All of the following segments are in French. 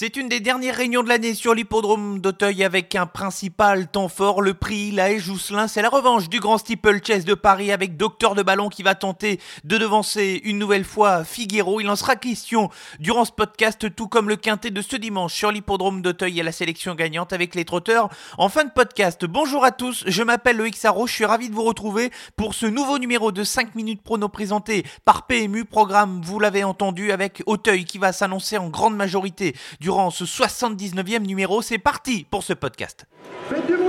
C'est une des dernières réunions de l'année sur l'hippodrome d'Auteuil avec un principal temps fort, le prix La Jousselin. C'est la revanche du grand steeplechase de Paris avec Docteur de Ballon qui va tenter de devancer une nouvelle fois Figuero. Il en sera question durant ce podcast, tout comme le quintet de ce dimanche sur l'hippodrome d'Auteuil et la sélection gagnante avec les trotteurs. En fin de podcast, bonjour à tous, je m'appelle Loïc Sarro, je suis ravi de vous retrouver pour ce nouveau numéro de 5 minutes prono présenté par PMU, programme, vous l'avez entendu, avec Auteuil qui va s'annoncer en grande majorité du durant ce 79e numéro. C'est parti pour ce podcast. Faites du bruit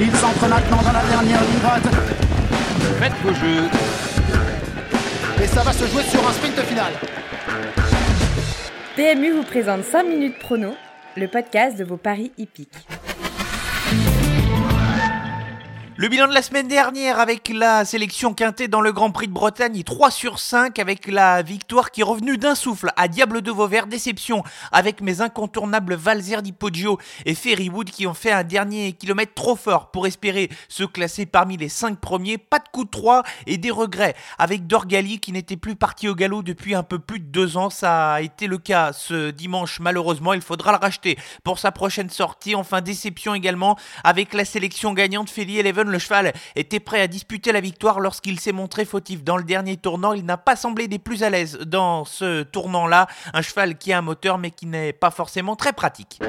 Il s'entre maintenant dans la dernière ligne droite. Faites vos jeux. Et ça va se jouer sur un sprint final. PMU vous présente 5 minutes prono, le podcast de vos paris hippiques. Le bilan de la semaine dernière avec la sélection quintée dans le Grand Prix de Bretagne, 3 sur 5 avec la victoire qui est revenue d'un souffle à Diable de Vauvert. Déception avec mes incontournables Valzer di Poggio et Ferrywood qui ont fait un dernier kilomètre trop fort pour espérer se classer parmi les 5 premiers. Pas de coup de 3 et des regrets avec Dorgali qui n'était plus parti au galop depuis un peu plus de 2 ans. Ça a été le cas ce dimanche malheureusement. Il faudra le racheter pour sa prochaine sortie. Enfin déception également avec la sélection gagnante Feli Eleven le cheval était prêt à disputer la victoire lorsqu'il s'est montré fautif dans le dernier tournant. Il n'a pas semblé des plus à l'aise dans ce tournant-là. Un cheval qui a un moteur mais qui n'est pas forcément très pratique.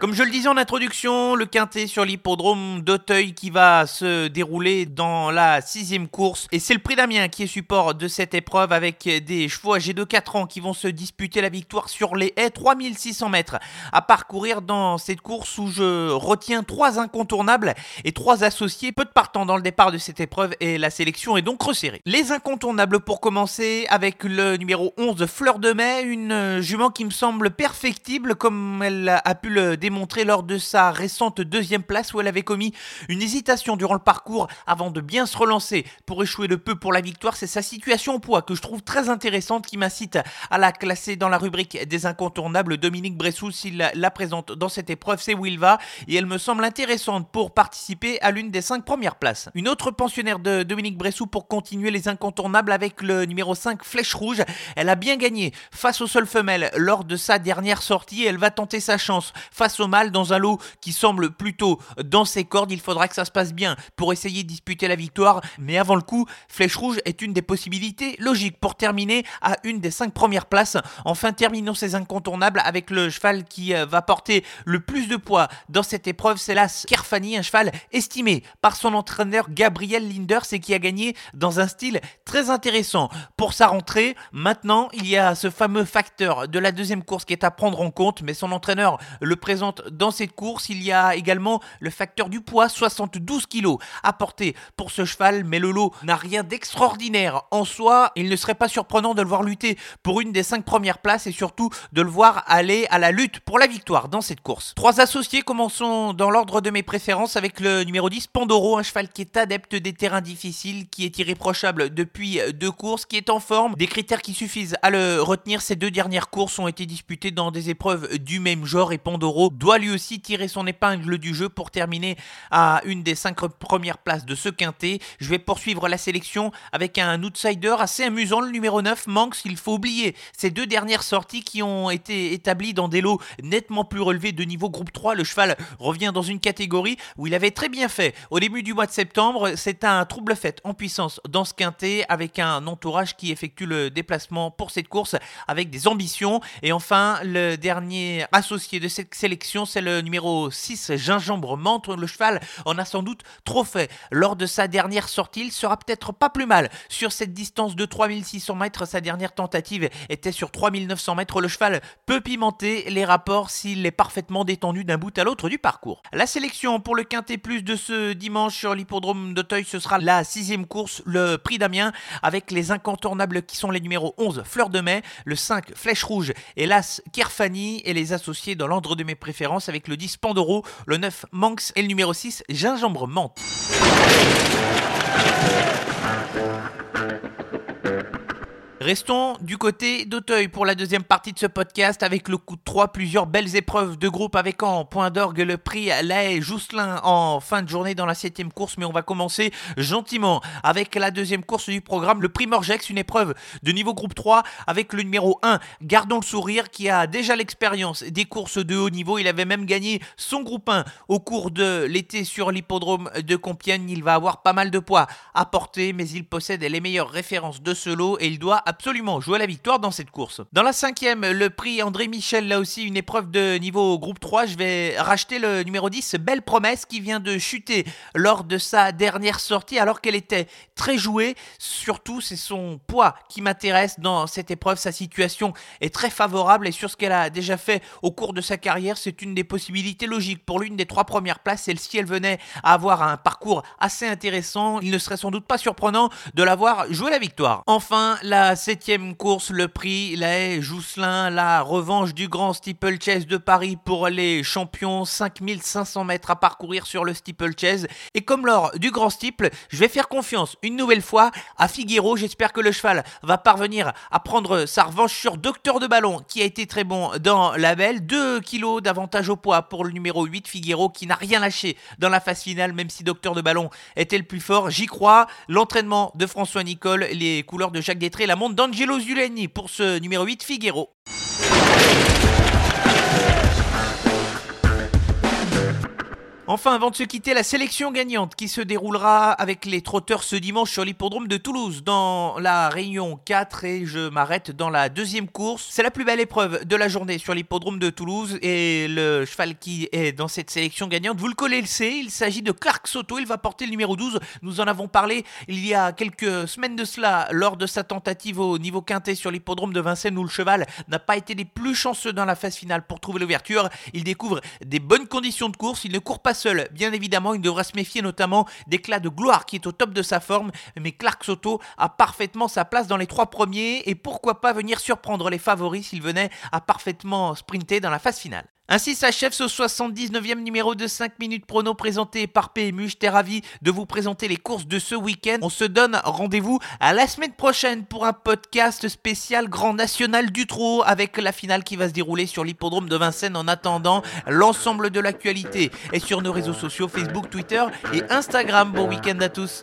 Comme je le disais en introduction, le quintet sur l'hippodrome d'Auteuil qui va se dérouler dans la sixième course. Et c'est le prix d'Amiens qui est support de cette épreuve avec des chevaux âgés de 4 ans qui vont se disputer la victoire sur les haies. 3600 mètres à parcourir dans cette course où je retiens trois incontournables et trois associés. Peu de partants dans le départ de cette épreuve et la sélection est donc resserrée. Les incontournables pour commencer avec le numéro 11 Fleur de Mai, une jument qui me semble perfectible comme elle a pu le démontrer montré lors de sa récente deuxième place où elle avait commis une hésitation durant le parcours avant de bien se relancer pour échouer de peu pour la victoire. C'est sa situation au poids que je trouve très intéressante qui m'incite à la classer dans la rubrique des incontournables. Dominique Bressou, s'il la présente dans cette épreuve, c'est où il va et elle me semble intéressante pour participer à l'une des cinq premières places. Une autre pensionnaire de Dominique Bressou pour continuer les incontournables avec le numéro 5 Flèche Rouge. Elle a bien gagné face aux seules femelles lors de sa dernière sortie et elle va tenter sa chance face mal dans un lot qui semble plutôt dans ses cordes. Il faudra que ça se passe bien pour essayer de disputer la victoire. Mais avant le coup, Flèche Rouge est une des possibilités logiques pour terminer à une des cinq premières places. Enfin, terminons ces incontournables avec le cheval qui euh, va porter le plus de poids dans cette épreuve. C'est l'As Kerfani, un cheval estimé par son entraîneur Gabriel Linders et qui a gagné dans un style très intéressant pour sa rentrée. Maintenant, il y a ce fameux facteur de la deuxième course qui est à prendre en compte, mais son entraîneur le présente dans cette course. Il y a également le facteur du poids, 72 kg porter pour ce cheval, mais le lot n'a rien d'extraordinaire en soi. Il ne serait pas surprenant de le voir lutter pour une des cinq premières places et surtout de le voir aller à la lutte pour la victoire dans cette course. Trois associés, commençons dans l'ordre de mes préférences avec le numéro 10, Pandoro, un cheval qui est adepte des terrains difficiles, qui est irréprochable depuis deux courses, qui est en forme. Des critères qui suffisent à le retenir. Ces deux dernières courses ont été disputées dans des épreuves du même genre et Pandoro doit lui aussi tirer son épingle du jeu pour terminer à une des cinq premières places de ce quintet. Je vais poursuivre la sélection avec un outsider assez amusant, le numéro 9, Manx. Il faut oublier ces deux dernières sorties qui ont été établies dans des lots nettement plus relevés de niveau groupe 3. Le cheval revient dans une catégorie où il avait très bien fait au début du mois de septembre. C'est un trouble fait en puissance dans ce quintet avec un entourage qui effectue le déplacement pour cette course avec des ambitions. Et enfin, le dernier associé de cette sélection c'est le numéro 6, Gingembre Menthe. Le cheval en a sans doute trop fait. Lors de sa dernière sortie, il sera peut-être pas plus mal. Sur cette distance de 3600 mètres, sa dernière tentative était sur 3900 mètres. Le cheval peut pimenter les rapports s'il est parfaitement détendu d'un bout à l'autre du parcours. La sélection pour le Quintet Plus de ce dimanche sur l'hippodrome d'Auteuil, ce sera la sixième course, le prix d'Amiens, avec les incontournables qui sont les numéros 11, Fleur de Mai, le 5, Flèche Rouge et l'As, Kerfani, et les associés dans l'ordre de mes avec le 10 Pandoro, le 9 Manx et le numéro 6 Gingembre Menthe. Restons du côté d'Auteuil pour la deuxième partie de ce podcast avec le coup de 3, plusieurs belles épreuves de groupe avec en point d'orgue le prix Lae Jousselin en fin de journée dans la septième course, mais on va commencer gentiment avec la deuxième course du programme, le prix Morgex, une épreuve de niveau groupe 3 avec le numéro 1, Gardons le sourire, qui a déjà l'expérience des courses de haut niveau. Il avait même gagné son groupe 1 au cours de l'été sur l'hippodrome de Compiègne. Il va avoir pas mal de poids à porter, mais il possède les meilleures références de ce lot et il doit absolument jouer la victoire dans cette course. Dans la cinquième, le prix André Michel, là aussi une épreuve de niveau groupe 3. Je vais racheter le numéro 10, Belle Promesse, qui vient de chuter lors de sa dernière sortie alors qu'elle était très jouée. Surtout, c'est son poids qui m'intéresse dans cette épreuve. Sa situation est très favorable et sur ce qu'elle a déjà fait au cours de sa carrière, c'est une des possibilités logiques pour l'une des trois premières places. Celle-ci, elle venait à avoir un parcours assez intéressant. Il ne serait sans doute pas surprenant de l'avoir joué la victoire. Enfin, la septième course, le prix la Jousselin, la revanche du grand steeplechase de Paris pour les champions, 5500 mètres à parcourir sur le steeplechase. Et comme lors du grand steeple, je vais faire confiance une nouvelle fois à Figuero. J'espère que le cheval va parvenir à prendre sa revanche sur Docteur de Ballon, qui a été très bon dans la belle. 2 kilos d'avantage au poids pour le numéro 8 Figuero, qui n'a rien lâché dans la phase finale, même si Docteur de Ballon était le plus fort. J'y crois. L'entraînement de François Nicole, les couleurs de Jacques Détré, la montre d'Angelo Zuleni pour ce numéro 8 Figuero. Enfin, avant de se quitter, la sélection gagnante qui se déroulera avec les trotteurs ce dimanche sur l'hippodrome de Toulouse dans la Réunion 4 et je m'arrête dans la deuxième course. C'est la plus belle épreuve de la journée sur l'hippodrome de Toulouse et le cheval qui est dans cette sélection gagnante, vous le connaissez, il s'agit de Clark Soto, il va porter le numéro 12. Nous en avons parlé il y a quelques semaines de cela lors de sa tentative au niveau quintet sur l'hippodrome de Vincennes où le cheval n'a pas été les plus chanceux dans la phase finale pour trouver l'ouverture. Il découvre des bonnes conditions de course, il ne court pas seul, bien évidemment, il devra se méfier notamment d'éclat de gloire qui est au top de sa forme, mais Clark Soto a parfaitement sa place dans les trois premiers et pourquoi pas venir surprendre les favoris s'il venait à parfaitement sprinter dans la phase finale. Ainsi s'achève ce 79e numéro de 5 minutes prono présenté par PMU. J'étais ravi de vous présenter les courses de ce week-end. On se donne rendez-vous à la semaine prochaine pour un podcast spécial Grand National du Trot avec la finale qui va se dérouler sur l'hippodrome de Vincennes. En attendant, l'ensemble de l'actualité est sur nos réseaux sociaux Facebook, Twitter et Instagram. Bon week-end à tous.